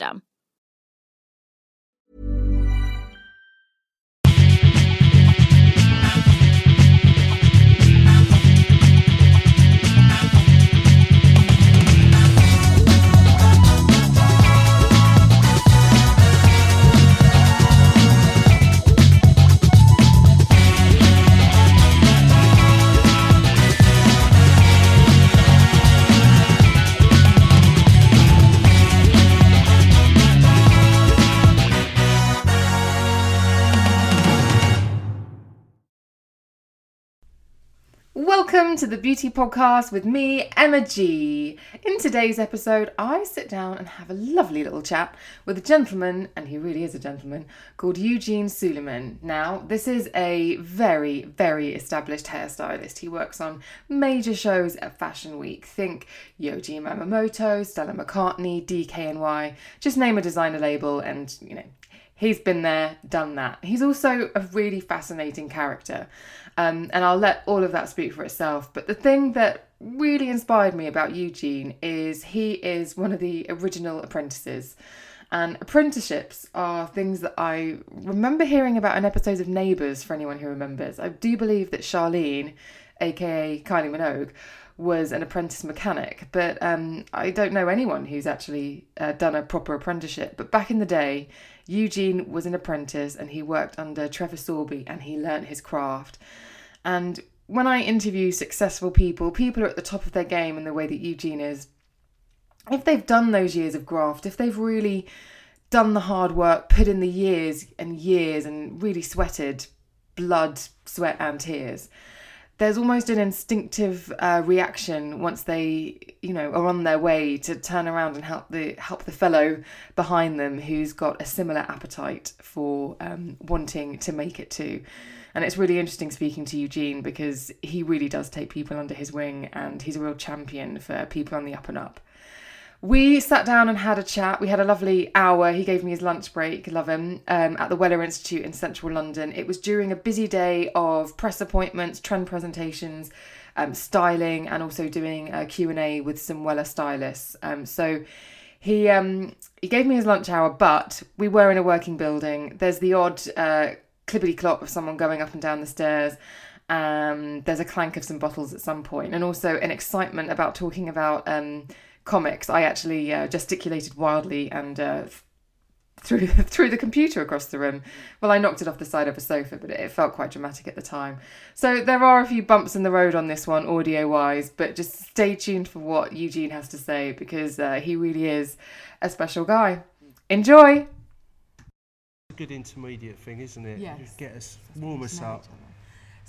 Welcome to the Beauty Podcast with me, Emma G. In today's episode, I sit down and have a lovely little chat with a gentleman, and he really is a gentleman, called Eugene Souleiman. Now, this is a very, very established hairstylist. He works on major shows at Fashion Week. Think Yohji Yamamoto, Stella McCartney, DKNY, just name a designer label, and you know, he's been there, done that. He's also a really fascinating character. Um, and I'll let all of that speak for itself. But the thing that really inspired me about Eugene is he is one of the original apprentices. And apprenticeships are things that I remember hearing about in episodes of Neighbours, for anyone who remembers. I do believe that Charlene, aka Kylie Minogue, was an apprentice mechanic, but um, I don't know anyone who's actually uh, done a proper apprenticeship. But back in the day, Eugene was an apprentice and he worked under Trevor Sorby and he learnt his craft. And when I interview successful people, people are at the top of their game in the way that Eugene is. If they've done those years of graft, if they've really done the hard work, put in the years and years and really sweated blood, sweat, and tears, there's almost an instinctive uh, reaction once they, you know, are on their way to turn around and help the help the fellow behind them who's got a similar appetite for um, wanting to make it too. And it's really interesting speaking to Eugene because he really does take people under his wing and he's a real champion for people on the up and up. We sat down and had a chat. We had a lovely hour. He gave me his lunch break, love him, um, at the Wella Institute in central London. It was during a busy day of press appointments, trend presentations, um, styling, and also doing a Q&A with some Wella stylists. Um, so he um, he gave me his lunch hour, but we were in a working building. There's the odd uh, clippity clop of someone going up and down the stairs. There's a clank of some bottles at some point, and also an excitement about talking about um, comics. I actually uh, gesticulated wildly and uh, threw threw the computer across the room. Well, I knocked it off the side of a sofa, but it, it felt quite dramatic at the time. So there are a few bumps in the road on this one, audio wise, but just stay tuned for what Eugene has to say because uh, he really is a special guy. Enjoy a good intermediate thing, isn't it? Yes. Get us, warm us up.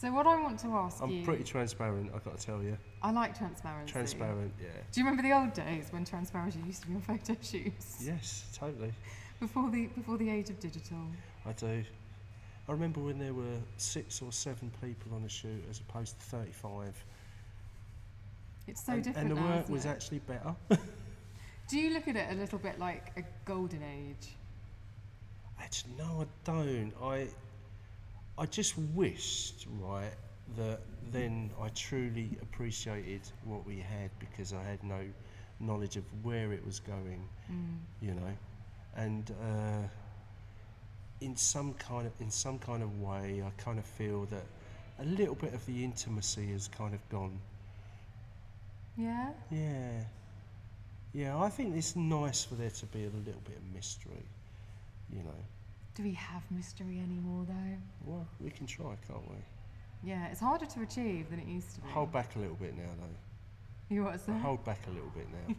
So what I want to ask I'm you, pretty transparent, I've got to tell you. I like transparency. Transparent, yeah. Do you remember the old days when transparency used to be on photo shoots? Yes, totally. Before the before the age of digital. I do. I remember when there were six or seven people on a shoot as opposed to 35. It's so and, different and the now, work was it? actually better. Do you look at it a little bit like a golden age? Actually, no, I don't. I, I just wished, right, that then I truly appreciated what we had because I had no knowledge of where it was going. Mm. You know, and uh, in some kind of in some kind of way, I kind of feel that a little bit of the intimacy has kind of gone. Yeah. Yeah, yeah. I think it's nice for there to be a little bit of mystery. You know. Do we have mystery anymore though? Well, we can try, can't we? Yeah, it's harder to achieve than it used to be. Hold back a little bit now, though. You what say? Hold back a little bit now,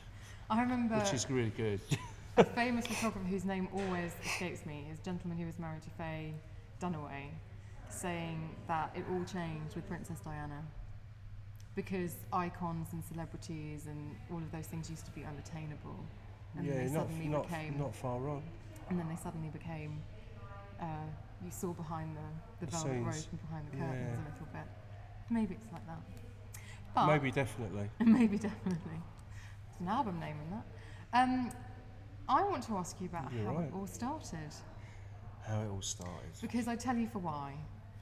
I remember which is really good. a famous photographer whose name always escapes me, is a gentleman who was married to Faye Dunaway, saying that it all changed with Princess Diana. Because icons and celebrities and all of those things used to be unattainable. And yeah, then they not suddenly not became not far wrong. And then they suddenly became uh, you saw behind the, the velvet scenes. rope and behind the curtains Yeah. a little bit. Maybe it's like that. But Maybe definitely. maybe definitely. It's an album name in that. Um, I want to ask you about You're how right. it all started. How it all started. Because I tell you for why.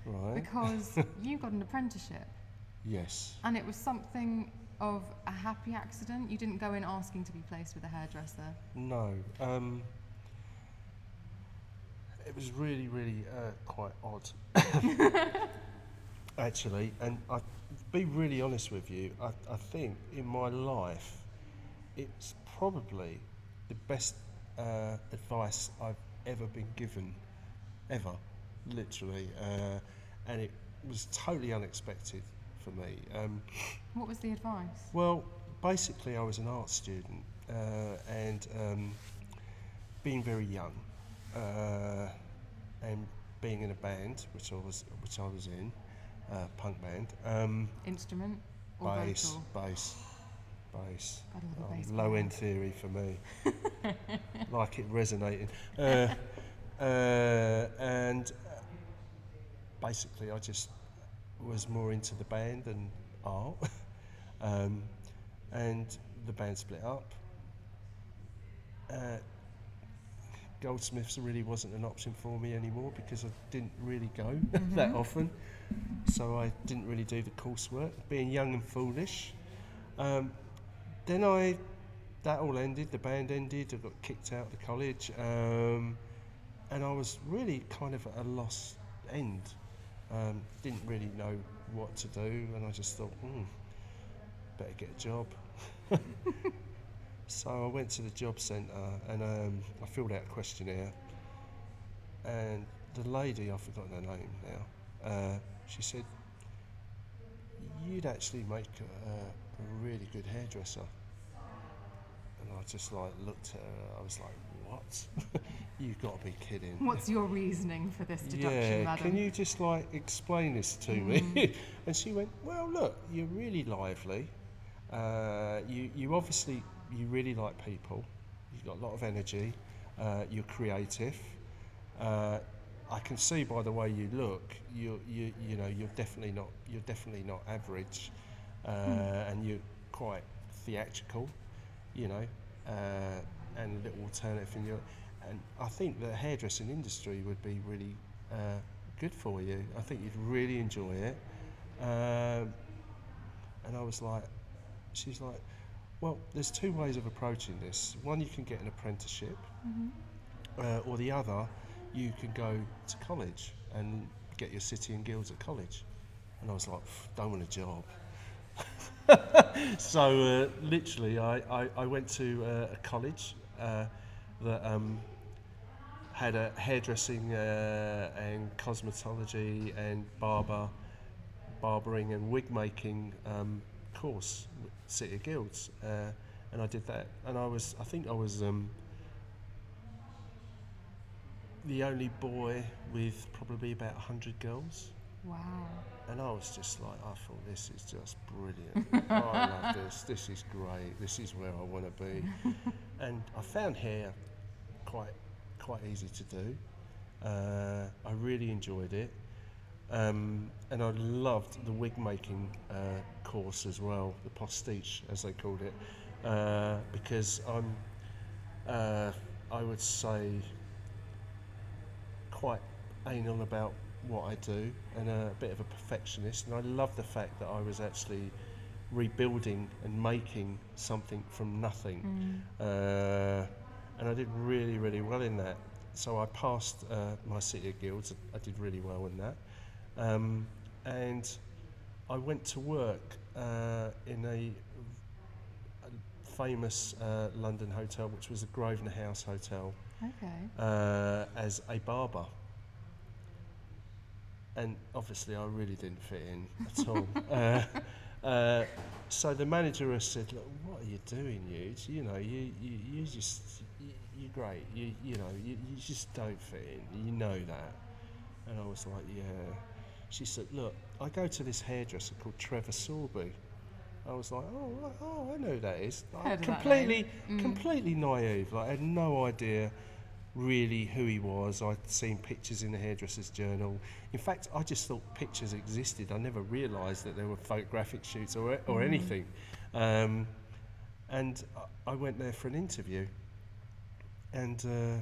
Right. Because you got an apprenticeship yes. and it was something of a happy accident. You didn't go in asking to be placed with a hairdresser. No. Um, it was really, really uh, quite odd. Actually, and I'll be really honest with you, I, I think in my life, it's probably the best uh, advice I've ever been given, ever, literally. Uh, and it was totally unexpected for me. Um, What was the advice? well, basically, I was an art student uh, and um, being very young uh, and being in a band, which I was, which I was in, uh, punk band, um, Instrument or bass, vocal? bass, bass. Gotta love a Um, bass low end theory for me, like it resonating. Uh, uh, and uh, basically, I just was more into the band than art. um, and the band split up. Goldsmiths really wasn't an option for me anymore because I didn't really go that often. So I didn't really do the coursework, being young and foolish. Um, then I, that all ended, the band ended, I got kicked out of the college, um, and I was really kind of at a lost end. Um, didn't really know what to do, and I just thought, hmm, better get a job. so I went to the job centre and um, I filled out a questionnaire, and the lady, I've forgotten her name now, uh, she said, You'd actually make a, a really good hairdresser. And I just like looked at her, I was like, What? You've got to be kidding. What's your reasoning for this deduction, yeah, madam? can you just like explain this to me? and she went, Well, look, you're really lively. Uh, you, you obviously, you really like people. You've got a lot of energy. Uh, you're creative. Uh, I can see by the way you look, you, you, you know, you're definitely not, you're definitely not average, uh, and you're quite theatrical, you know, uh, and a little alternative in your. And I think the hairdressing industry would be really uh, good for you. I think you'd really enjoy it. Um, and I was like, she's like, well, there's two ways of approaching this. One, you can get an apprenticeship, uh, or the other, you can go to college and get your city and guilds at college. And I was like, don't want a job. so uh, literally, I, I, I went to uh, a college uh, that um, had a hairdressing uh, and cosmetology and barber, barbering and wig making um, course, City of Guilds, uh, and I did that. And I was, I think I was um, the only boy with probably about hundred girls. Wow. And I was just like, I thought this is just brilliant. I love this. This is great. This is where I want to be. and I found hair quite quite easy to do. Uh, I really enjoyed it. Um, and I loved the wig making uh, course as well, the postiche as they called it, uh, because I'm, uh, I would say, quite anal about what I do and a bit of a perfectionist. And I love the fact that I was actually rebuilding and making something from nothing. Uh, and I I did really, really well in that. So I passed uh, my City of Guilds. I did really well in that. Um, and I went to work uh, in a, a famous uh, London hotel, which was the Grosvenor House Hotel, Okay. uh, as a barber. And obviously, I really didn't fit in at all. uh, uh, so the manager has said, "Look, what are you doing, you? You know, you you, you just you, you're great. You you know, you, you just don't fit in. You know that." And I was like, "Yeah." She said, "Look, I go to this hairdresser called Trevor Sorby." I was like, "Oh, oh, I know who that is." Heard of that completely. Mm. completely naive. Like, I had no idea really who he was. I'd seen pictures in the hairdresser's journal. In fact, I just thought pictures existed. I never realised that there were photographic shoots or, or Mm. anything. Um, and I- I went there for an interview, and uh,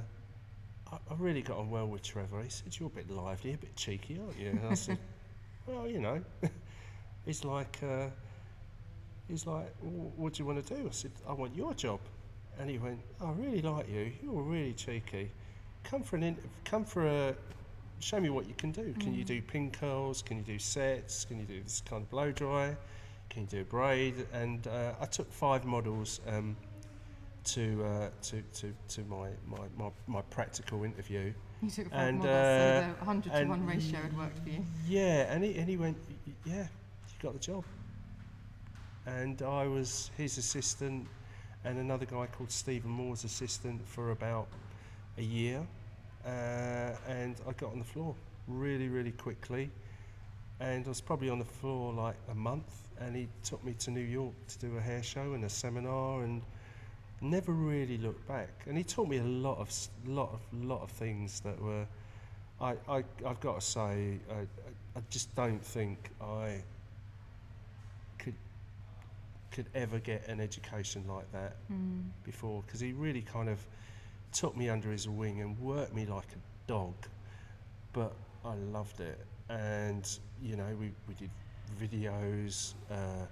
I, I really got on well with Trevor. He said, "You're a bit lively, a bit cheeky, aren't you?" And I said, "Well, you know." He's like, uh, he's like, "Wh- "What do you want to do?" I said, "I want your job." And he went, "I really like you. You're really cheeky. Come for an inter- come for a show me what you can do. Can you do pin curls? Can you do sets? Can you do this kind of blow dry? Can you do a braid?" And uh, I took five models um, to, uh, to to to my, my, my, my practical interview. You took five And, models, uh, so the 100 to 1 ratio had worked for you. Yeah, and he, and he went, yeah, you got the job. And I was his assistant and another guy called Stephen Moore's assistant for about a year. Uh, and I got on the floor really, really quickly. And I was probably on the floor like a month. And he took me to New York to do a hair show and a seminar and never really looked back. And he taught me a lot of, lot of, lot of things that were I, I, I've got to say, I, I, just don't think I could could ever get an education like that Mm. before because he really kind of took me under his wing and worked me like a dog. But I loved it, and you know, we, we did videos uh,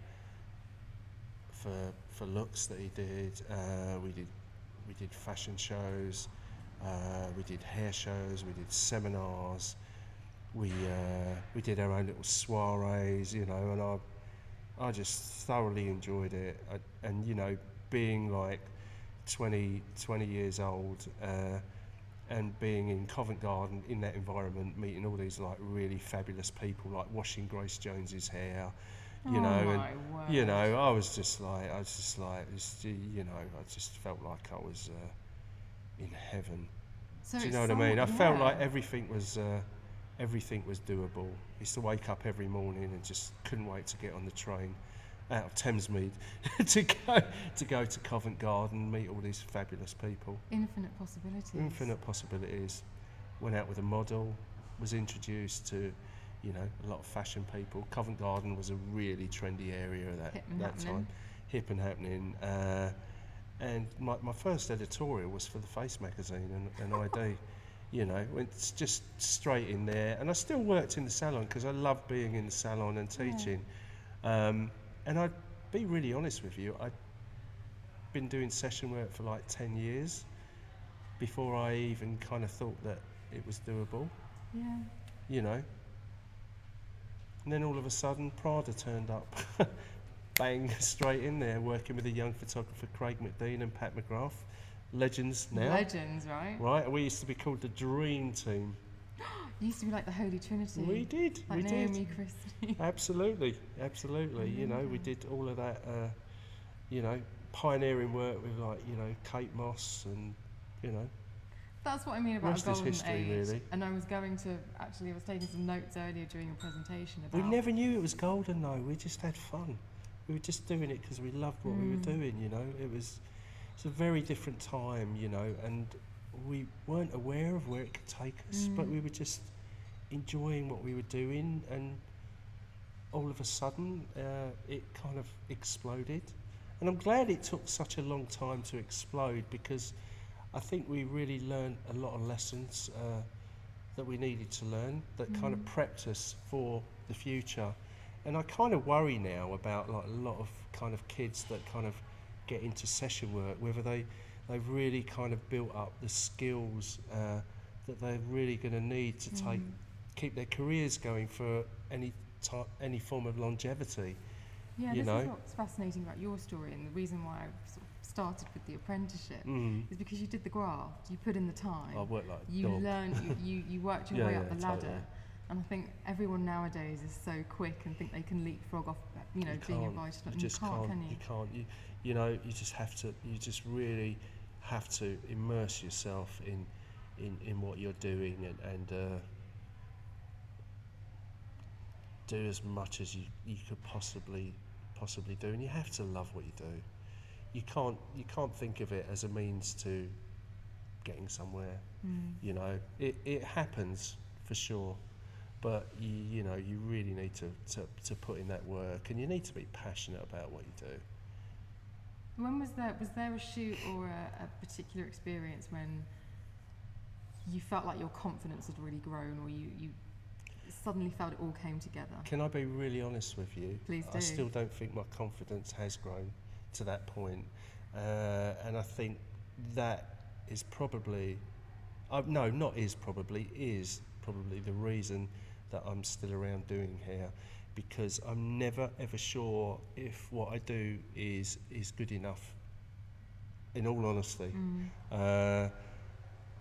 for for looks that he did. Uh, we did we did fashion shows. Uh, we did hair shows. We did seminars. We uh, we did our own little soirees, you know, and I I just thoroughly enjoyed it. I, and you know, being like 20, 20 years old uh, and being in Covent Garden in that environment, meeting all these like really fabulous people, like washing Grace Jones's hair, you oh know, and you know, I was just like, I was just like, it's, you know, I just felt like I was uh, in heaven. So Do you know what I mean? I somewhat- felt like everything was uh, everything was doable. I used to wake up every morning and just couldn't wait to get on the train out of Thamesmead to go to go to Covent Garden, meet all these fabulous people. Infinite possibilities. Infinite possibilities. Went out with a model, was introduced to, you know, a lot of fashion people. Covent Garden was a really trendy area at that, Hip that happening. time. Hip and happening. Uh, and my, my first editorial was for the Face magazine and, and i-D. You know, went just straight in there. And I still worked in the salon because I loved being in the salon and teaching. Um, and I'd be really honest with you, I'd been doing session work for like 10 years before I even kind of thought that it was doable, Yeah. you know. And then all of a sudden, Prada turned up. Bang, straight in there, working with a young photographer, Craig McDean and Pat McGrath. Legends now. Legends, right? Right, we used to be called the Dream Team. You used to be like the Holy Trinity. We did, Like we Naomi did. Christie. Absolutely, absolutely. You know, we did all of that, uh, you know, pioneering work with like, you know, Kate Moss and, you know, That's what I mean about golden history, age. really. And I was going to actually, I was taking some notes earlier during your presentation about. We never knew it was golden though. We just had fun. We were just doing it because we loved what we were Mm. doing. You know, it was it's a very different time. You know, and we weren't aware of where it could take us, but Mm. we were just enjoying what we were doing, and all of a sudden, uh, it kind of exploded. And I'm glad it took such a long time to explode because I think we really learned a lot of lessons uh, that we needed to learn that kind of prepped us for the future. And I kind of worry now about like a lot of kind of kids that kind of get into session work, whether they they've really kind of built up the skills uh, that they're really going to need to take Mm. keep their careers going for any ti any form of longevity. Yeah, you this know. is what's fascinating about your story, and the reason why I sort of started with the apprenticeship Mm. is because you did the graft, you put in the time, I work like you dog. learned, you, you, you worked your Yeah, way up yeah, the ladder. totally. And I think everyone nowadays is so quick and think they can leapfrog off, you know, you being a vice You just you can't, can't. can You you? can't. You, you know, you just have to. You just really have to immerse yourself in, in, in what you're doing and and uh, do as much as you, you could possibly possibly do. And you have to love what you do. You can't you can't think of it as a means to getting somewhere. Mm. You know, it, it happens for sure, but you you know you really need to, to, to put in that work, and you need to be passionate about what you do. When was there, was there a shoot or a, a particular experience when you felt like your confidence had really grown or you, you suddenly felt it all came together? Can I be really honest with you? Please do. I still don't think my confidence has grown to that point, uh, and I think that is probably, uh, no, not is probably is probably the reason that I'm still around doing here because I'm never ever sure if what I do is is good enough. In all honesty. Mm. Uh,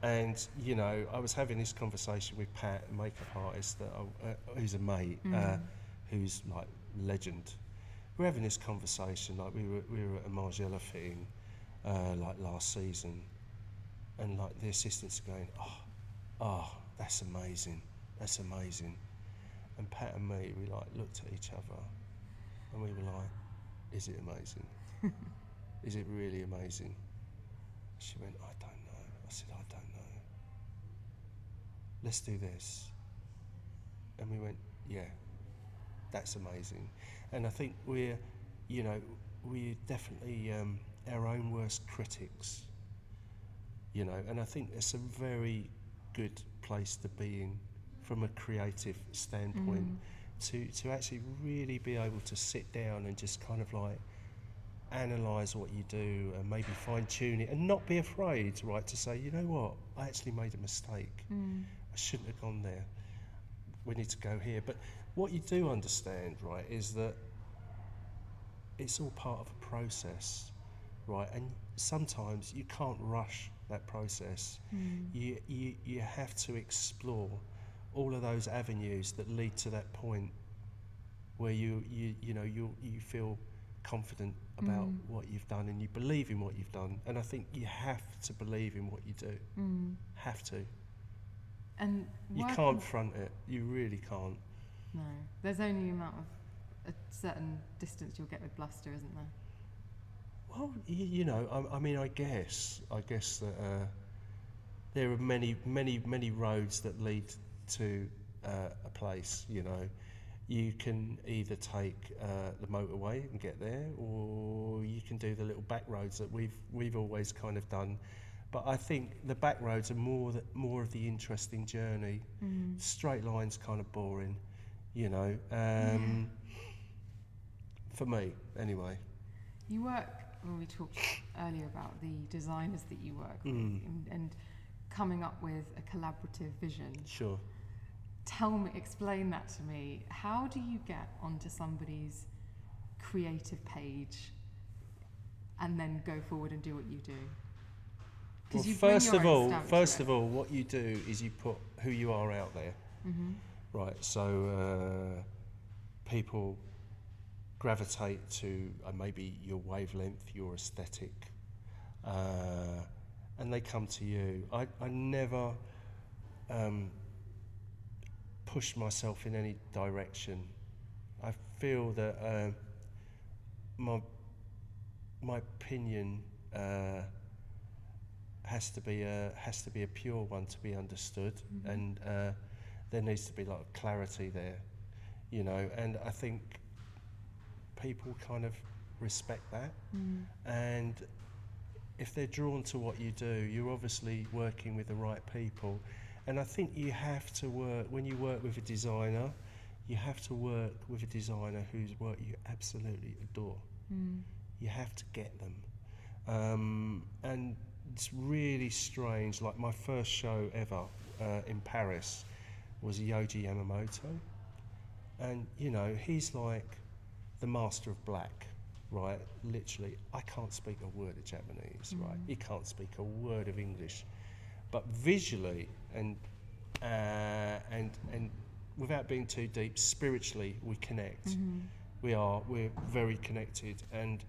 and you know, I was having this conversation with Pat, a makeup artist, that I, uh, who's a mate, uh, Mm. who's like legend. We're having this conversation like we were we were at a Margiela fitting, uh, like last season, and like the assistants are going, oh, oh, that's amazing, that's amazing, and Pat and me, we like looked at each other, and we were like, is it amazing? is it really amazing? She went, I don't know. I said, I don't know. Let's do this. And we went, yeah, that's amazing. And I think we're, you know, we're definitely um, our own worst critics, you know, and I think it's a very good place to be in from a creative standpoint to, to actually really be able to sit down and just kind of like analyze what you do and maybe fine tune it and not be afraid, right, to say, you know what, I actually made a mistake. Mm. I shouldn't have gone there. We need to go here. But what you do understand, right, is that it's all part of a process, right? And sometimes you can't rush that process. Mm. You, you, you have to explore all of those avenues that lead to that point where you, you, you know, you, you feel confident about Mm. what you've done and you believe in what you've done. And I think you have to believe in what you do. Mm. Have to. And You can't front it. You really can't. No, there's only a amount of a certain distance you'll get with bluster, isn't there? Well, you, you know, I, I mean, I guess, I guess that uh, there are many, many, many roads that lead to uh, a place. You know, you can either take uh, the motorway and get there, or you can do the little back roads that we've we've always kind of done. But I think the back roads are more the, more of the interesting journey. Mm. Straight lines kind of boring, you know. Um, For me, anyway. You work, well, we talked earlier about the designers that you work with Mm. and, and coming up with a collaborative vision. Sure. Tell me, explain that to me. How do you get onto somebody's creative page and then go forward and do what you do? Well, you first of all, first of all, what you do is you put who you are out there, Mhm. Right? So uh, people gravitate to uh, maybe your wavelength, your aesthetic, uh, and they come to you. I, I never um, push myself in any direction. I feel that uh, my my opinion. Uh, has to be a has to be a pure one to be understood, Mhm. and uh, there needs to be like clarity there, you know. And I think people kind of respect that, Mm. and if they're drawn to what you do, you're obviously working with the right people. And I think you have to work when you work with a designer. You have to work with a designer whose work you absolutely adore Mm. you have to get them. Um, and it's really strange. Like my first show ever uh, in Paris was Yohji Yamamoto, and you know he's like the master of black, right? Literally, I can't speak a word of Japanese, right? He can't speak a word of English, but visually and uh, and and without being too deep, spiritually we connect. We are we're very connected, and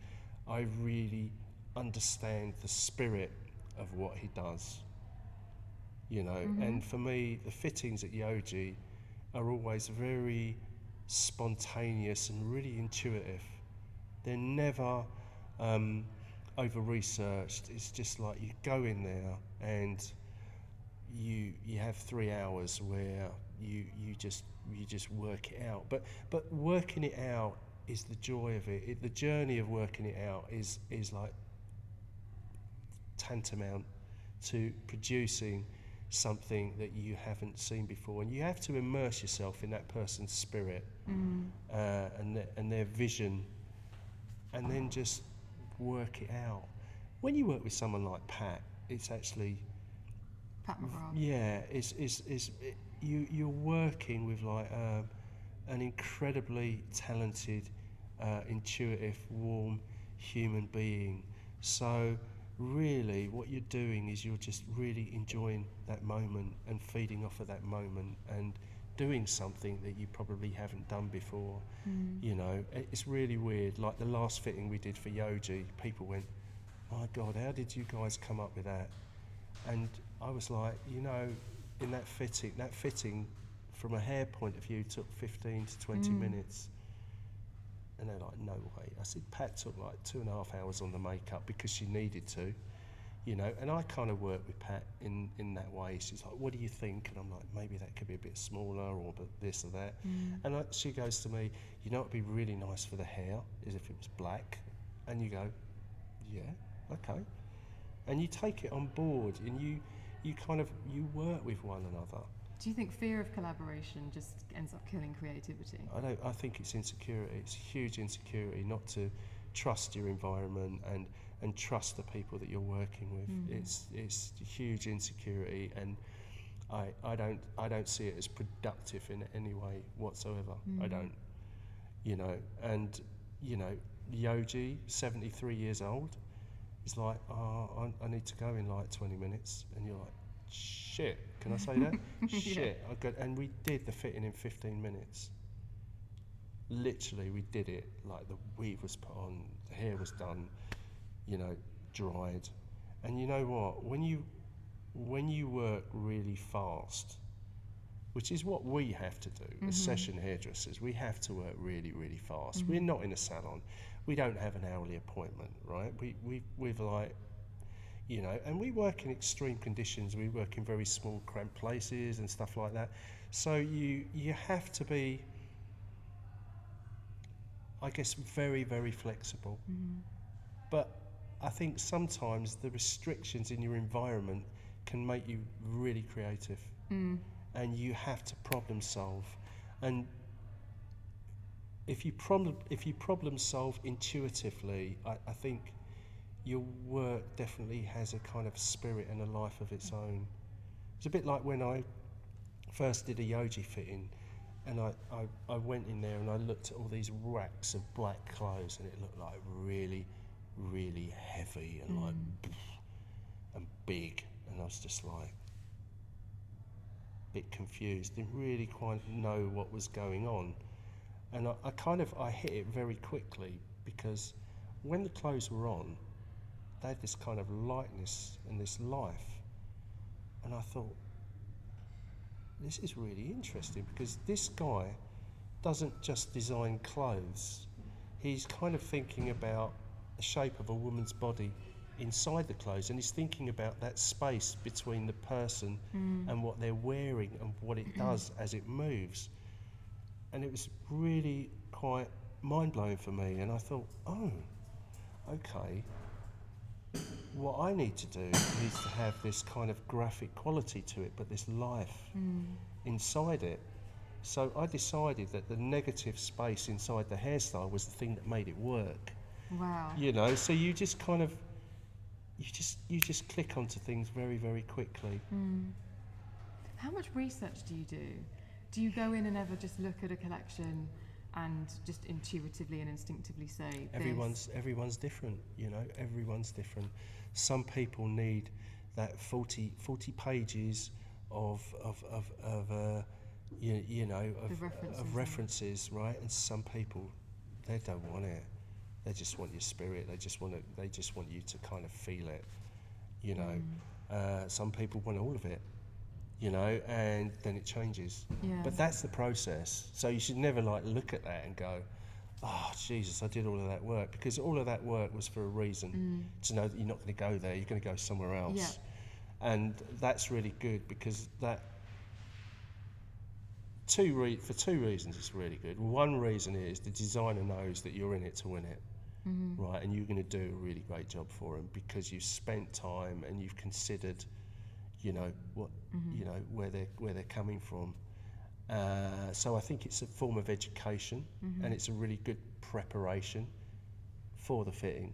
I really understand the spirit of what he does. You know, and for me, the fittings at Yohji are always very spontaneous and really intuitive. They're never um, over researched. It's just like you go in there and you you have three hours where you you just you just work it out. But but working it out is the joy of it. it the journey of working it out is is like tantamount to producing something that you haven't seen before, and you have to immerse yourself in that person's spirit uh, and their, and their vision, and then just work it out. When you work with someone like Pat, it's actually Pat McGrath. yeah, it's, it's, it's, it, you, you're working with like um, an incredibly talented, uh, intuitive, warm human being. So, really, what you're doing is you're just really enjoying that moment and feeding off of that moment and doing something that you probably haven't done before. Mm. You know, it's really weird. Like the last fitting we did for Yohji, people went, My God, how did you guys come up with that? And I was like, you know, in that fitting, that fitting from a hair point of view took 15 to 20 mm. minutes. And they're like, no way. I said, Pat took like two and a half hours on the makeup because she needed to, you know. And I kind of work with Pat in, in that way. She's like, what do you think? And I'm like, maybe that could be a bit smaller or but this or that. Mm. And I, she goes to me, you know, it'd be really nice for the hair is if it was black. And you go, yeah, okay and you take it on board and you you kind of you work with one another Do you think fear of collaboration just ends up killing creativity? i don't i think it's insecurity it's huge insecurity not to trust your environment and and trust the people that you're working with mm-hmm. it's it's huge insecurity and I, I don't I don't see it as productive in any way whatsoever. I mm-hmm. don't, you know. And you know, Yohji, 73 years old, is like, oh, I, I need to go in like 20 minutes, and you're like, shit. Can I say that? shit. I got, and we did the fitting in 15 minutes. Literally, we did it. Like the weave was put on, the hair was done, you know, dried, and you know what? When you when you work really fast, which is what we have to do as mm-hmm. session hairdressers, we have to work really, really fast. Mm-hmm. We're not in a salon. We don't have an hourly appointment, right? We, we, we've like, you know, and we work in extreme conditions. We work in very small, cramped places and stuff like that. So you, you have to be, I guess, very, very flexible. Mm-hmm. But I think sometimes the restrictions in your environment can make you really creative. Mm. And you have to problem solve. And if you problem if you problem solve intuitively, I, I think your work definitely has a kind of spirit and a life of its own. It's a bit like when I first did a Yohji fitting and I, I, I went in there and I looked at all these racks of black clothes and it looked like really, really heavy and like mm. and big and I was just like a bit confused, didn't really quite know what was going on. And I, I kind of I hit it very quickly because when the clothes were on, they had this kind of lightness and this life. And I thought, this is really interesting because this guy doesn't just design clothes, he's kind of thinking about the shape of a woman's body inside the clothes and he's thinking about that space between the person mm. and what they're wearing and what it mm-hmm. does as it moves. And it was really quite mind blowing for me. And I thought, oh, okay, what I need to do is to have this kind of graphic quality to it, but this life hmm. inside it. So I decided that the negative space inside the hairstyle was the thing that made it work. Wow. You know, so you just kind of you just you just click onto things very very quickly. Hmm. How much research do you do? Do you go in and ever just look at a collection and just intuitively and instinctively say this? Everyone's everyone's different, you know. Everyone's different. Some people need that 40, 40 pages of of of, of uh, you, you know of, references of references, right? And some people they don't want it. They just want your spirit. They just want to. They just want you to kind of feel it, you know. Mm. Uh, some people want all of it, you know, and then it changes. Yeah. But that's the process. So you should never like look at that and go, "Oh Jesus, I did all of that work," because all of that work was for a reason. Mm. To know that you're not going to go there, you're going to go somewhere else. Yeah. And that's really good because that two re- for two reasons it's really good. One reason is the designer knows that you're in it to win it. Mm-hmm. Right, and you're going to do a really great job for them because you've spent time and you've considered, you know, what, you know, where they're where they're coming from. Uh, so I think it's a form of education and it's a really good preparation for the fitting.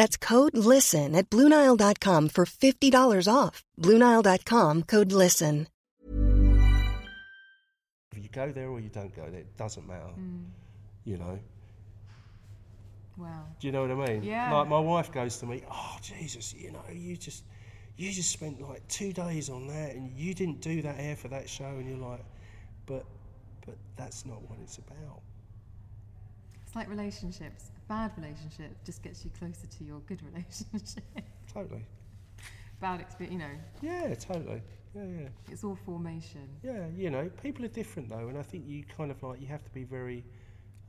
That's code LISTEN at BlueNile.com for $50 off. BlueNile.com code LISTEN. If you go there or you don't go there, it doesn't matter. Mm. You know. Wow. Do you know what I mean? Yeah. Like my wife goes to me, oh Jesus, you know, you just you just spent like two days on that and you didn't do that hair for that show and you're like, but but that's not what it's about. It's like relationships. Bad relationship just gets you closer to your good relationship. Totally. bad experience, you know, Yeah, totally. Yeah, yeah. it's all formation. Yeah, you know, people are different though, and I think you kind of like you have to be very,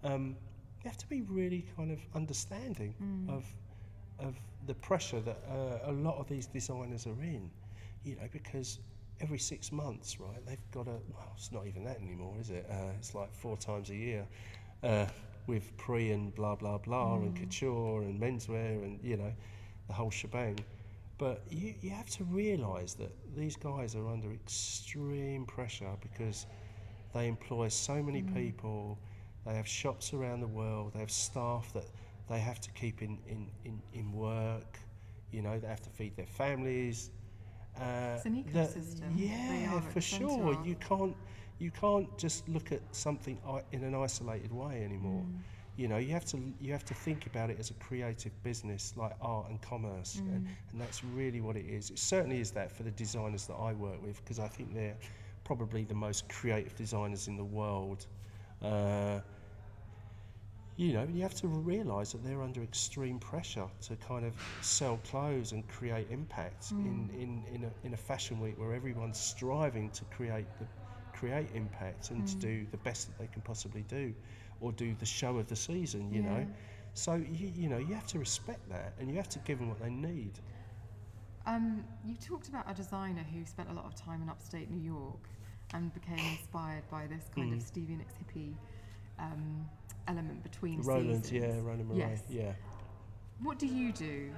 um, you have to be really kind of understanding of of the pressure that uh, a lot of these designers are in, you know, because every six months, right, they've got a well, it's not even that anymore, is it? Uh, it's like four times a year. Uh, with pre and blah blah blah and couture and menswear and you know the whole shebang but you, you have to realise that these guys are under extreme pressure because they employ so many people, they have shops around the world, they have staff that they have to keep in, in, in, in work, you know, they have to feed their families. Uh, It's an ecosystem. Yeah, for sure. You can't you can't just look at something in an isolated way anymore. Mm. You know, you have to you have to think about it as a creative business like art and commerce, Mm. and, and that's really what it is. It certainly is that for the designers that I work with because I think they're probably the most creative designers in the world. Uh, you know, you have to realise that they're under extreme pressure to kind of sell clothes and create impact in, in, in, a, in a fashion week where everyone's striving to create the, create impact and to do the best that they can possibly do or do the show of the season, you know. So, you, you know, you have to respect that and you have to give them what they need. Um, you talked about a designer who spent a lot of time in upstate New York and became inspired by this kind Mm. of Stevie Nicks hippie um, element between Roland, seasons. yeah, Roland Mouret, Yes. yeah. What do you do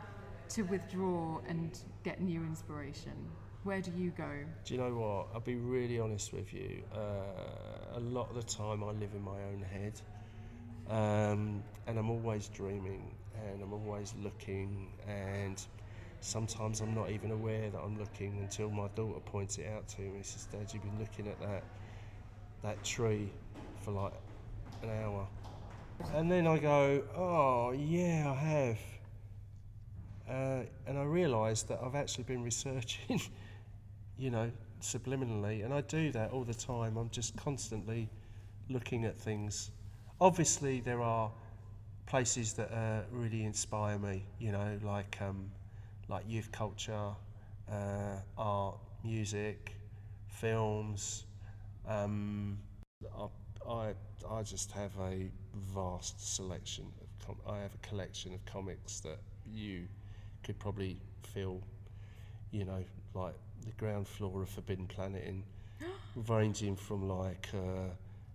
to withdraw and get new inspiration? Where do you go? Do you know what? I'll be really honest with you. Uh, a lot of the time, I live in my own head, um, and I'm always dreaming, and I'm always looking, and sometimes I'm not even aware that I'm looking until my daughter points it out to me. She says, "Dad, you've been looking at that that tree for like an hour," and then I go, "Oh yeah, I have." Uh, and I realised that I've actually been researching you know, subliminally. And I do that all the time. I'm just constantly looking at things. Obviously, there are places that uh, really inspire me, you know, like, um, like youth culture, uh, art, music, films. Um, I, I, I just have a vast selection of com- I have a collection of comics that you could probably feel, you know, like the ground floor of Forbidden Planet in ranging from like uh,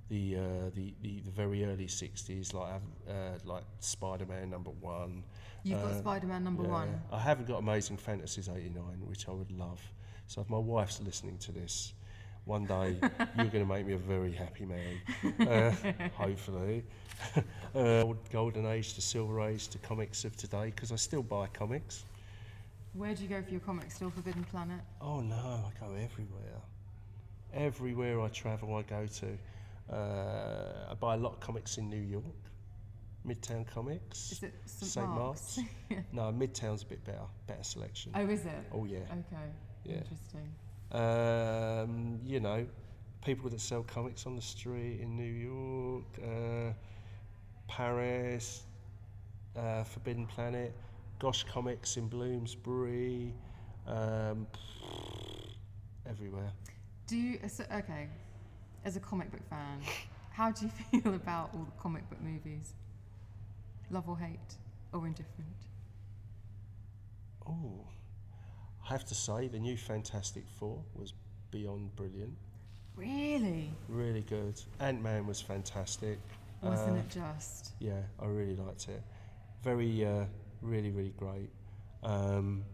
the, uh, the, the the very early '60s, like uh, like Spider-Man number one. You've got Uh, Spider-Man number yeah. one. I haven't got Amazing Fantasies '89, which I would love. So if my wife's listening to this, one day you're going to make me a very happy man. Uh, hopefully, uh, golden age to silver age to comics of today, because I still buy comics. Where do you go for your comics? Still Forbidden Planet? Oh no, I go everywhere. Everywhere I travel, I go to. Uh, I buy a lot of comics in New York, Midtown Comics. Is it St. St. Mark's? Mark's? no, Midtown's a bit better, better selection. oh, is it? Oh yeah. Okay. Yeah. Interesting. Um, you know, people that sell comics on the street in New York, uh, Paris, uh, Forbidden Planet, Gosh Comics in Bloomsbury, um, everywhere. Do you, so, okay, as a comic book fan, how do you feel about all the comic book movies? Love or hate, or indifferent? Oh, I have to say, the new Fantastic Four was beyond brilliant. Really? Really good. Ant Man was fantastic. Wasn't Uh, it just? Yeah, I really liked it. Very, uh, really, really great. Um,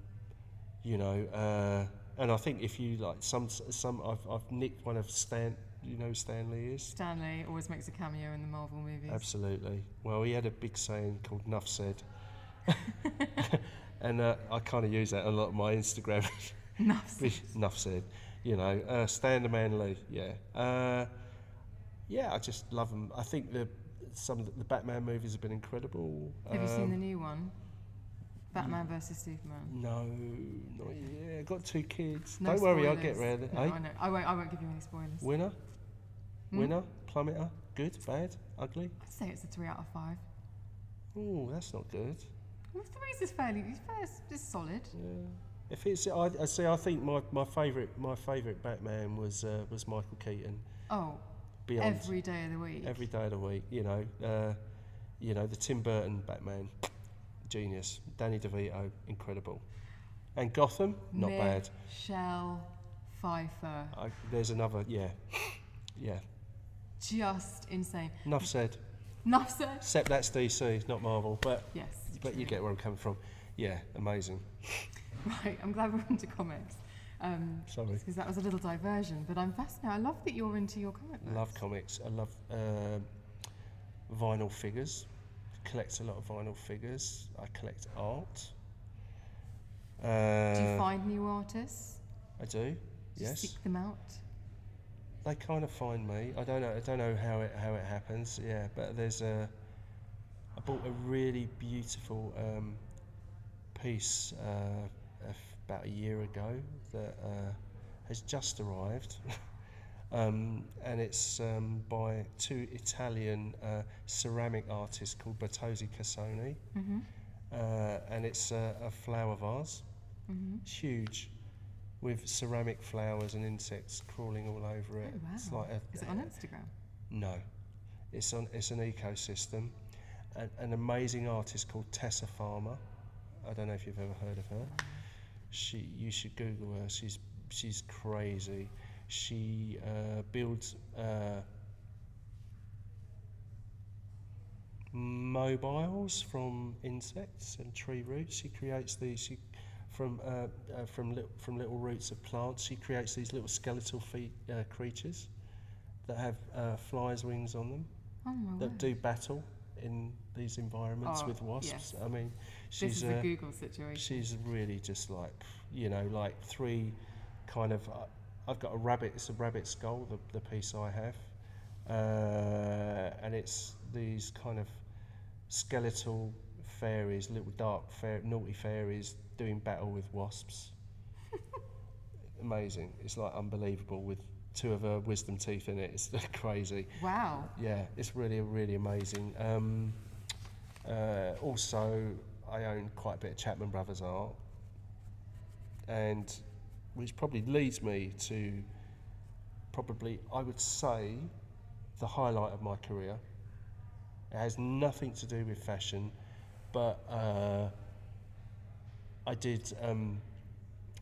you know, uh, and I think if you like some, some, I've, I've nicked one of Stan. You know, who Stan Lee is. Stan Lee always makes a cameo in the Marvel movies. Absolutely. Well, he had a big saying called "Nuff said," and uh, I kind of use that a lot on my Instagram. Enough. Enough said. You know, uh, Stan the Man Lee. Yeah. Uh, yeah, I just love them. I think the some of the, Batman movies have been incredible. Have you seen Um, the new one? Batman versus Superman. No, not yet. Got two kids. No Don't worry, I'll get spoilers. round it. No, eh? I know. I won't. I won't give you any spoilers. Winner? Hmm? Winner? Plummeter? Good? Bad? Ugly? I'd say it's a three out of five. Oh, that's not good. Well, threes is fairly. Fair, it's solid. Yeah. If it's, I, I see. I think my, my favourite my favourite Batman was uh, was Michael Keaton. Oh, Beyond every day of the week. every day of the week. You know, uh, you know the Tim Burton Batman, genius. Danny DeVito, incredible. And Gotham, not bad. Michelle Pfeiffer, I, there's another. Yeah, yeah. just insane. Enough said. Enough said. Except that's DC, not Marvel. But Yes. but you get where I'm coming from. Yeah, amazing. Right. I'm glad we're into comics. Um, Sorry. because that was a little diversion, but I'm fascinated. I love that you're into your comic books. Love comics. I love um vinyl figures. Collect a lot of vinyl figures. I collect art. Uh, Do you find new artists? I do. Do you Yes. seek them out? They kind of find me. I don't know. I don't know how it how it happens. Yeah, but there's a. I bought a really beautiful um, piece uh, about a year ago that uh, has just arrived, um, and it's um, by two Italian uh, ceramic artists called Bertozzi Casoni, Mm-hmm. uh, and it's uh, a flower vase. Mm-hmm. It's huge, with ceramic flowers and insects crawling all over it. Oh, wow. It's like a, Is it on Instagram? no, it's on. It's an ecosystem. An, an amazing artist called Tessa Farmer. I don't know if you've ever heard of her. She, you should Google her. She's she's crazy. She uh, builds uh, mobiles from insects and tree roots. She creates these. She from uh, uh, from li- from little roots of plants. She creates these little skeletal feet uh, creatures that have uh, flies' wings on them Oh that word. do battle in these environments Oh, with wasps. yes. I mean, This she's is a uh, Google situation. she's really just like you know like three kind of. I've got a rabbit. It's a rabbit skull. The the piece I have, uh, and it's these kind of skeletal fairies, little dark fair, naughty fairies doing battle with wasps. Amazing. It's like unbelievable with two of her wisdom teeth in it. It's crazy. Wow. Yeah, it's really, really amazing. Um, uh, also, I own quite a bit of Chapman Brothers art, and which probably leads me to probably, I would say, the highlight of my career. It has nothing to do with fashion, but uh, I did. Um,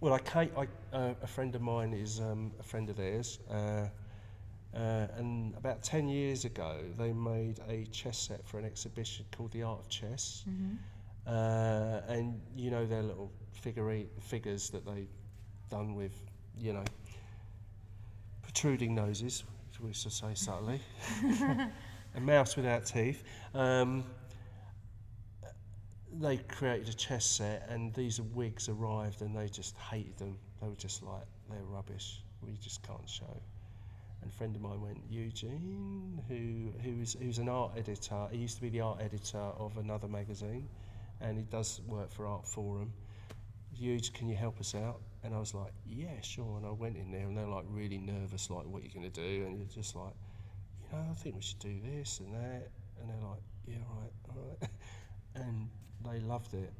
well, I, came, I uh, a friend of mine is um, a friend of theirs. Uh, uh, and about 10 years ago, they made a chess set for an exhibition called The Art of Chess. Uh, and you know their little figure figures that they done with, you know, protruding noses, we used to say subtly, a mouse without teeth. Um, they created a chess set, and these wigs arrived, and they just hated them. They were just like, they're rubbish. We just can't show. And a friend of mine went, Eugene, who who's who's an art editor. He used to be the art editor of another magazine, and he does work for Artforum. Eugene, can you help us out? And I was like, yeah, sure. And I went in there, and they're like really nervous, like, what are you going to do? And you're just like, you know, I think we should do this and that. And they're like, yeah, right, all right. and they loved it.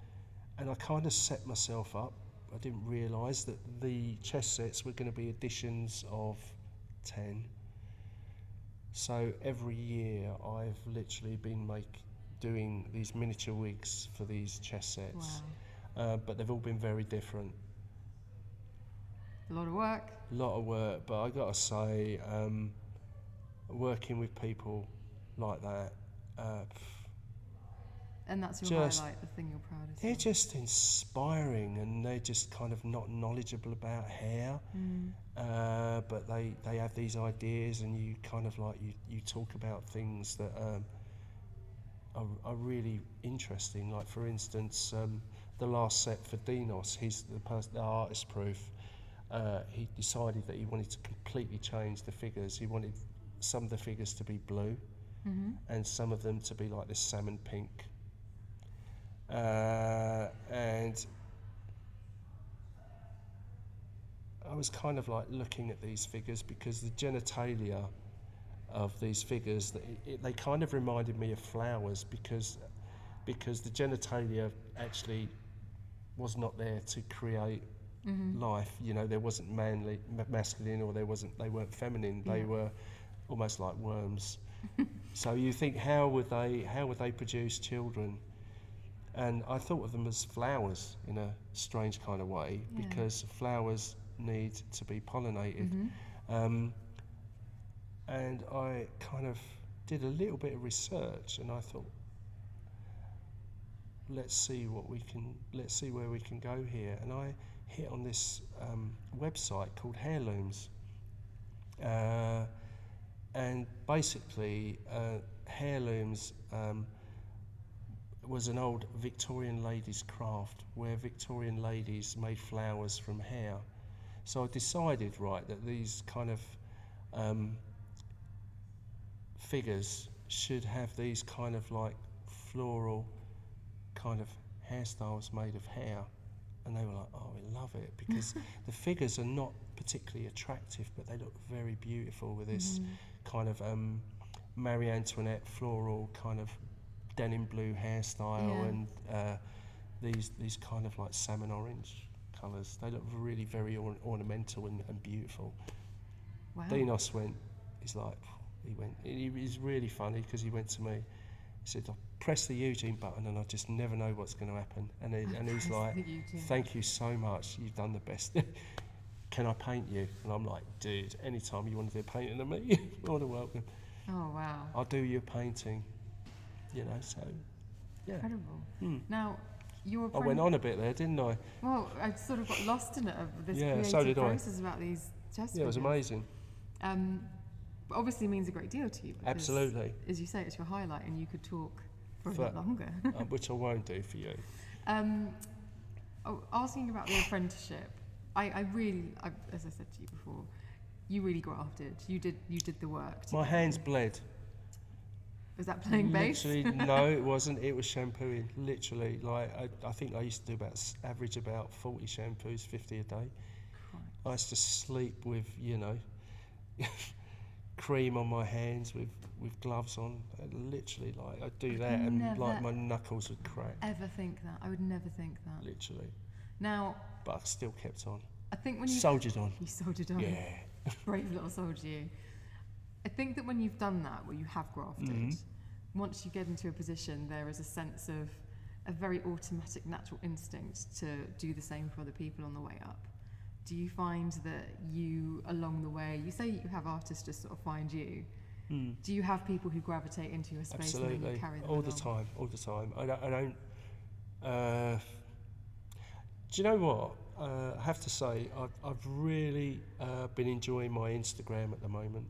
And I kind of set myself up. I didn't realise that the chess sets were going to be editions of 10. So every year I've literally been make, doing these miniature wigs for these chess sets. Uh, but they've all been very different. A lot of work. A lot of work, but I gotta say, um, working with people like that, uh, And that's your Just- highlight, the thing you're proudest they're of. just inspiring and they're just kind of not knowledgeable about hair. Uh, but they, they have these ideas and you kind of like, you, you talk about things that um, are, are really interesting. Like, for instance, um, the last set for Dinos, he's the, the artist proof. Uh, he decided that he wanted to completely change the figures. He wanted some of the figures to be blue and some of them to be like this salmon pink. Uh, and I was kind of like looking at these figures because the genitalia of these figures, it, it, they kind of reminded me of flowers because because the genitalia actually was not there to create life. You know, there wasn't manly, ma- masculine, or there wasn't they weren't feminine. They were almost like worms. so you think, how would they how would they produce children? And I thought of them as flowers in a strange kind of way because flowers need to be pollinated. Um, and I kind of did a little bit of research and I thought, let's see what we can, let's see where we can go here. And I hit on this um, website called Hairlooms. Uh, and basically, uh, Hairlooms um, was an old Victorian ladies' craft where Victorian ladies made flowers from hair. So I decided, right, that these kind of um, figures should have these kind of like floral kind of hairstyles made of hair. And they were like, oh, we love it because the figures are not particularly attractive, but they look very beautiful with this kind of um, Marie Antoinette floral kind of denim blue hairstyle Yeah. and uh, these these kind of like salmon orange colours. They look really very or- ornamental and, and beautiful. Wow. Dinos went, he's like, he went, he was really funny because he went to me, he said, I press the Eugene button and I just never know what's going to happen. And, he, and he's like, thank you so much, you've done the best. Can I paint you? And I'm like, dude, anytime you want to do a painting of me, you're more than welcome. Oh, wow. I'll do your painting, you know, so, yeah. Incredible. Hmm. Now, your I went on a bit there, didn't I? Well, I sort of got lost in it of this Yeah, creative so did I. process about these chess Yeah, it was amazing. Um, obviously means a great deal to you. Absolutely. As you say, it's your highlight, and you could talk for lot longer. uh, which I won't do for you. Um, oh, asking about the apprenticeship, I, I really, I, as I said to you before, you really grafted. You did, you did the work. My hands bled. Was that playing bass? Literally, no, it wasn't. It was shampooing. Literally, like I, I think I used to do about average about forty shampoos, fifty a day. I used to sleep with you know cream on my hands with with gloves on. And literally, like I'd do that, and like my knuckles would crack. Ever think that? I would never think that. Literally, Now, but I still kept on. I think when you Soldiered on. you soldiered on, Yeah. brave little soldier you. I think that when you've done that, where you have grafted, Mm-hmm. once you get into a position, there is a sense of a very automatic, natural instinct to do the same for other people on the way up. Do you find that you, along the way, you say you have artists just sort of find you. Do you have people who gravitate into your space and then Hmm. You carry them all the time, all the time. I don't. I don't uh, do you know what? Uh, I have to say, I've, I've really uh, been enjoying my Instagram at the moment.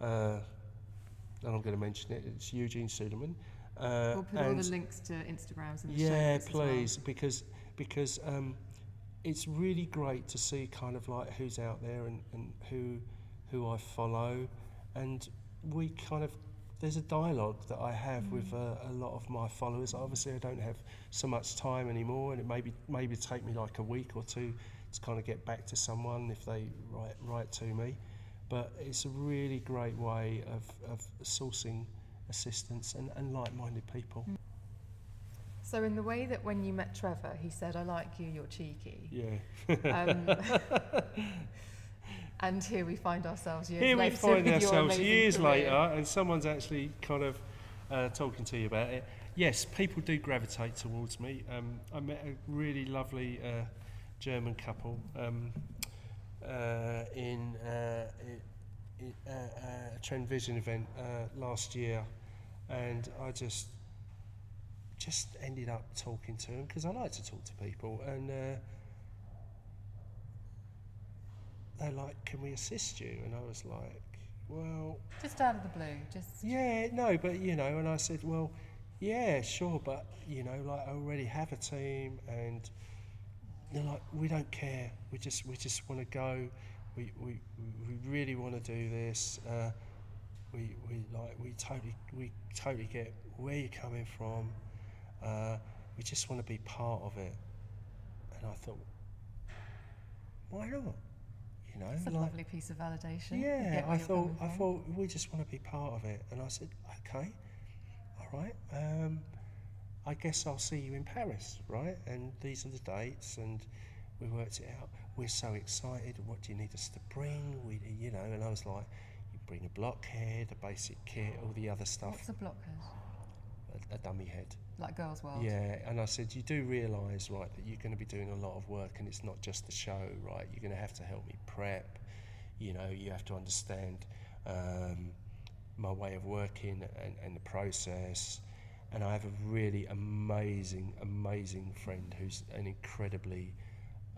Uh, and I'm going to mention it. It's Eugene Souleiman. Uh, We'll put all the links to Instagrams in the show yeah, as well. please, because because um, it's really great to see kind of like who's out there and, and who who I follow, and we kind of there's a dialogue that I have with uh, a lot of my followers. Obviously, I don't have so much time anymore, and it maybe maybe take me like a week or two to kind of get back to someone if they write write to me. But it's a really great way of, of sourcing assistance and, and like-minded people. So, in the way that when you met Trevor, he said, I like you, you're cheeky. Yeah. Um, and here we find ourselves years Here we later. find with your ourselves years career. later, and someone's actually kind of uh, talking to you about it. Yes, people do gravitate towards me. Um, I met a really lovely uh, German couple um, uh, in, uh, i- uh, a TrendVision event uh, last year, and I just just ended up talking to them because I like to talk to people, and uh, they're like, "Can we assist you?" And I was like, "Well, Just out of the blue, just yeah, no, but you know." And I said, "Well, yeah, sure, but you know, like I already have a team, and they're like, we don't care. We just we just want to go. We we we really want to do this. Uh, we we like we totally we totally get where you're coming from. Uh, we just want to be part of it." And I thought, why not? You know, it's a like- lovely piece of validation. Yeah, I thought I from. thought we just want to be part of it, and I said, okay, all right. Um, I guess I'll see you in Paris, right? And these are the dates, and we worked it out. We're so excited. What do you need us to bring? We, you know, and I was like, you bring a blockhead, a basic kit, all the other stuff, What's a blockhead? a, a dummy head. Like Girls World. Yeah, and I said, you do realise, right, that you're going to be doing a lot of work and it's not just the show, right? You're going to have to help me prep. You know, you have to understand um, my way of working and, and the process. And I have a really amazing, amazing friend who's an incredibly,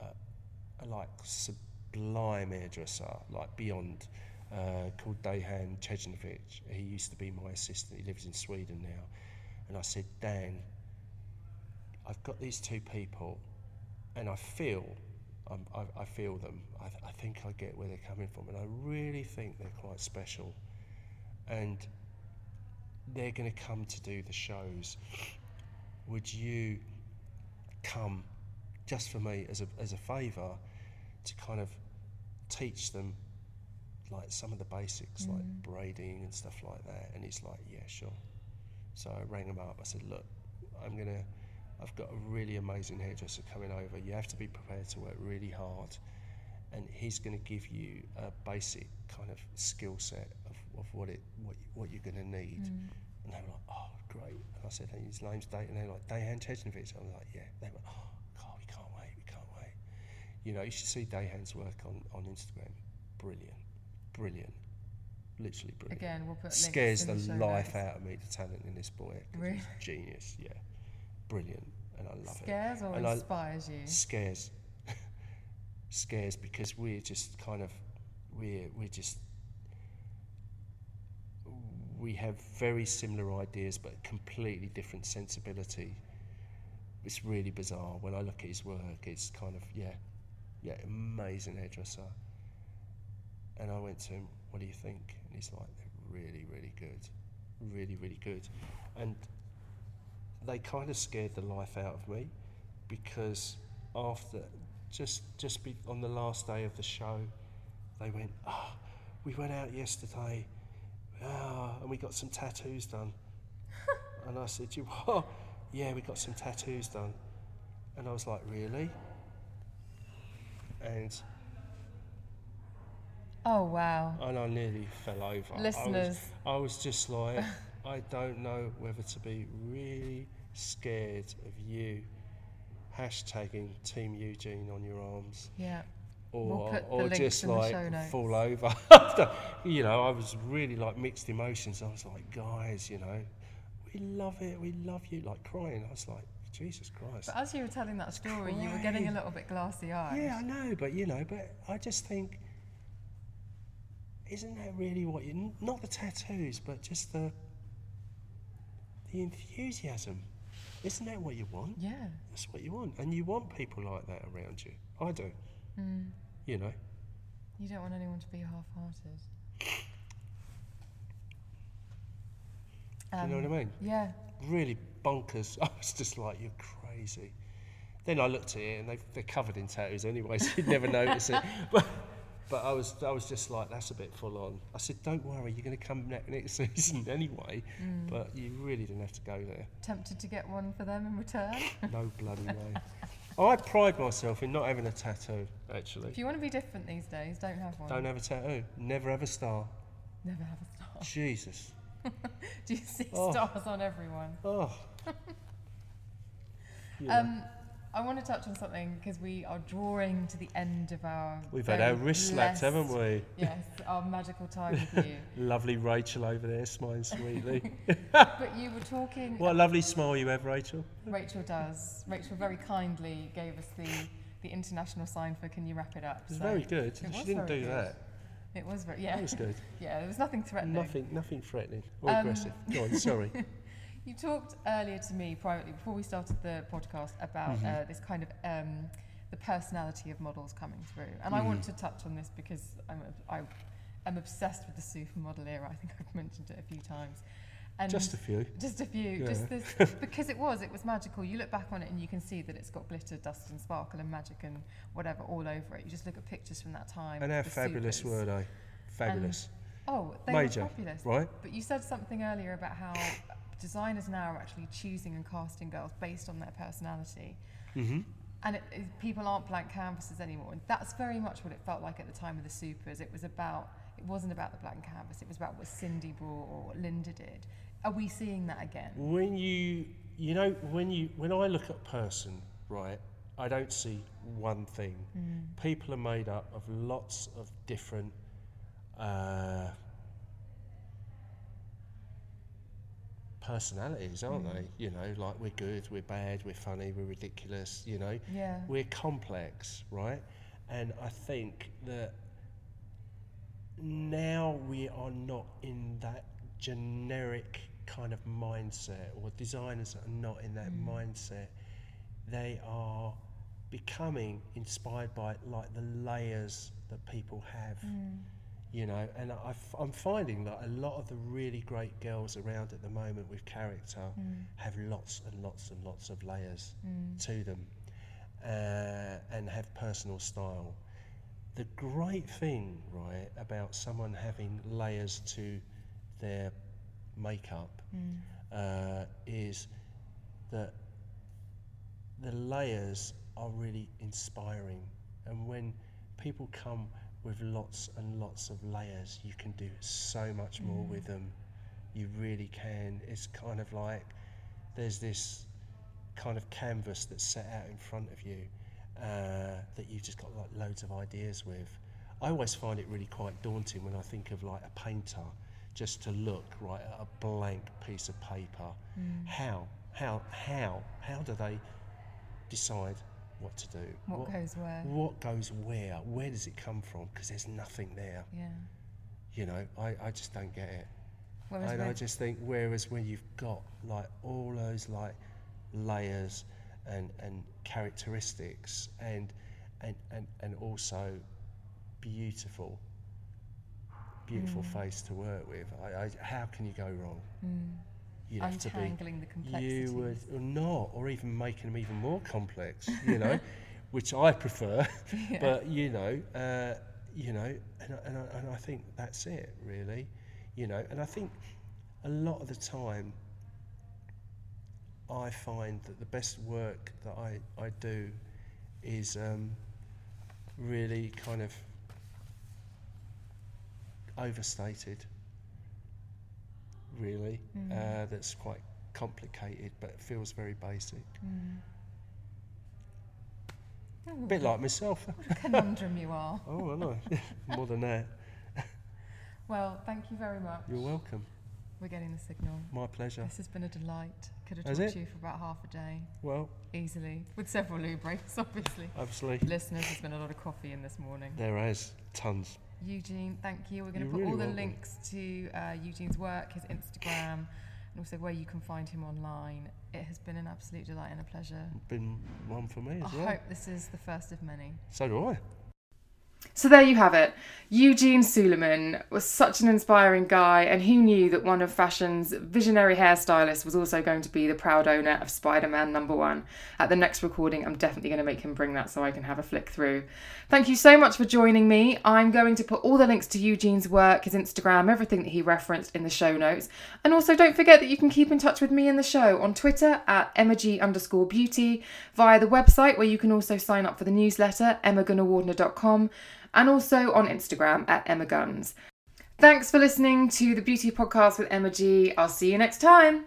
uh, like, sublime hairdresser, like beyond, uh, called Dejan Chejnovic. He used to be my assistant. He lives in Sweden now. And I said, Dan, I've got these two people, and I feel, I'm, I, I feel them. I, I think I get where they're coming from, and I really think they're quite special. And they're going to come to do the shows. Would you come just for me as a, as a favour to kind of teach them like some of the basics like mm. braiding and stuff like that and he's like yeah sure so I rang him up. I said look I'm gonna I've got a really amazing hairdresser coming over. You have to be prepared to work really hard and he's going to give you a basic kind of skill set of, of what it what, you, what you're going to need mm. and they were like oh great. And I said hey, his name's Day and they were like Dayan Chechnovich I was like yeah. They were oh God we can't wait we can't wait. You know you should see Dayan's work on, on Instagram. Brilliant brilliant literally brilliant Again, we'll put scares the the life notes. out of me the talent in this boy Really? genius yeah brilliant and I love Scares it. or And I- inspires you? Scares, scares because we're just kind of we're we're just we have very similar ideas but completely different sensibility. It's really bizarre when I look at his work. It's kind of yeah, yeah, amazing hairdresser. And I went to him, "What do you think?" And he's like, "They're really, really good, really, really good." And they kind of scared the life out of me because after just just be, on the last day of the show, they went, "Ah, we went out yesterday, ah, and we got some tattoos done." and I said, "You what?" Yeah, we got some tattoos done. And I was like, "Really?" And Oh wow. and I nearly fell over. I was- Listeners. I was, just like, I don't know whether to be really scared of you hashtagging Team Eugene on your arms Yeah. or, We'll or just like fall over. you know, I was really like mixed emotions. I was like, guys, you know, we love it, we love you, like crying. I was like, Jesus Christ. But as you were telling that story, you were getting a little bit glassy eyed. Yeah, I know, but you know, but I just think, isn't that really what you? Not the tattoos, but just the the enthusiasm. Isn't that what you want? Yeah. That's what you want, and you want people like that around you. I do. Mm. You know. You don't want anyone to be half-hearted. Do you know what I mean? Yeah. Really bonkers. I was just like, you're crazy. Then I looked at it, and they they're covered in tattoos anyway, so you'd never notice it. But but I was I was just like, that's a bit full on. I said, don't worry, you're going to come ne- next season anyway. Mm. But you really didn't have to go there. Tempted to get one for them in return. No bloody way. I pride myself in not having a tattoo. Actually, if you want to be different these days, don't have one. don't have a tattoo. Never have a star. Never have a star. Jesus. Do you see Oh. stars on everyone? Oh. Know. Um, I want to touch on something because we are drawing to the end of our. We've had our wrist slapped, haven't we? Yes, our magical time with you. Lovely Rachel over there, smiling sweetly. but you were talking. what a lovely smile you have, Rachel. Rachel does. Rachel very kindly gave us the the international sign for "Can you wrap it up?" It was So very good. it She didn't do good. that. It was very yeah. That was good. yeah, there was nothing threatening. Nothing, nothing threatening or Um, aggressive. Go on, sorry. You talked earlier to me privately before we started the podcast about Mm-hmm. uh, this kind of um, the personality of models coming through, and I Mm-hmm. want to touch on this because I'm I am obsessed with the supermodel era. I think I've mentioned it a few times. And Just a few. Just a few. Yeah. Just this because it was it was magical. You look back on it and you can see that it's got glitter, dust, and sparkle and magic and whatever all over it. You just look at pictures from that time. And how fabulous supers. were they? Fabulous. Oh, they Major, were fabulous. right? But you said something earlier about how designers now are actually choosing and casting girls based on their personality. hmm And it, it- people aren't blank canvases anymore. And that's very much what it felt like at the time of the Supers. It was about, it wasn't about the blank canvas, it was about what Cindy brought or what Linda did. Are we seeing that again? When you, you know, when you, when I look at person, right, I don't see one thing. People are made up of lots of different. Uh, personalities, aren't hmm. they? You know, like we're good, we're bad, we're funny, we're ridiculous, you know. Yeah. We're complex, right? And I think that now we are not in that generic kind of mindset, or designers are not in that hmm. mindset. They are becoming inspired by like the layers that people have hmm. You know and I am finding that a lot of the really great girls around at the moment with character have lots and lots and lots of layers to them uh, and have personal style. The great thing right about someone having layers to their makeup uh, is that the layers are really inspiring. And when people come with lots and lots of layers, you can do so much more with them. You really can. It's kind of like there's this kind of canvas that's set out in front of you uh, that you've just got like loads of ideas with. I always find it really quite daunting when I think of like a painter just to look right at a blank piece of paper. How, how, how, how do they decide what to do. What goes where? What goes where? Where does it come from? Because there's nothing there. Yeah. You know, I, I just don't get it. Whereas and I just think, whereas when you've got like all those like layers and and characteristics and and and, and also beautiful, beautiful Mm. face to work with, I, I, how can you go wrong? You'd have to be- Untangling the You would or not, or even making them even more complex. You know, which I prefer. But you know, uh, you know, and I, and, I, and I think that's it really. You know, and I think a lot of the time, I find that the best work that I, I do is um, really kind of overstated really uh, that's quite complicated but it feels very basic a bit like myself What a conundrum you are. oh I know more than that Well, thank you very much. you're welcome We're getting the signal. my pleasure This has been a delight. Could have talked it? to you for about half a day, well easily, with several loo breaks, obviously. absolutely Listeners, there's been a lot of coffee in this morning. there is tons Eugene, thank you. We're going to put really all the welcome. links to uh, Eugene's work, his Instagram, and also where you can find him online. It has been an absolute delight and a pleasure. been one for me I as well I hope this is the first of many. so do I So there you have it. Eugene Souleiman was such an inspiring guy, and who knew that one of fashion's visionary hairstylists was also going to be the proud owner of Spider Man number one? At the next recording, I'm definitely going to make him bring that so I can have a flick through. Thank you so much for joining me. I'm going to put all the links to Eugene's work, his Instagram, everything that he referenced in the show notes. And also, don't forget that you can keep in touch with me in the show on Twitter at emma.g underscore beauty, via the website where you can also sign up for the newsletter, emmagunavardhana.com, and also on Instagram at Emma Guns. Thanks for listening to the Beauty Podcast with Emma G. I'll see you next time.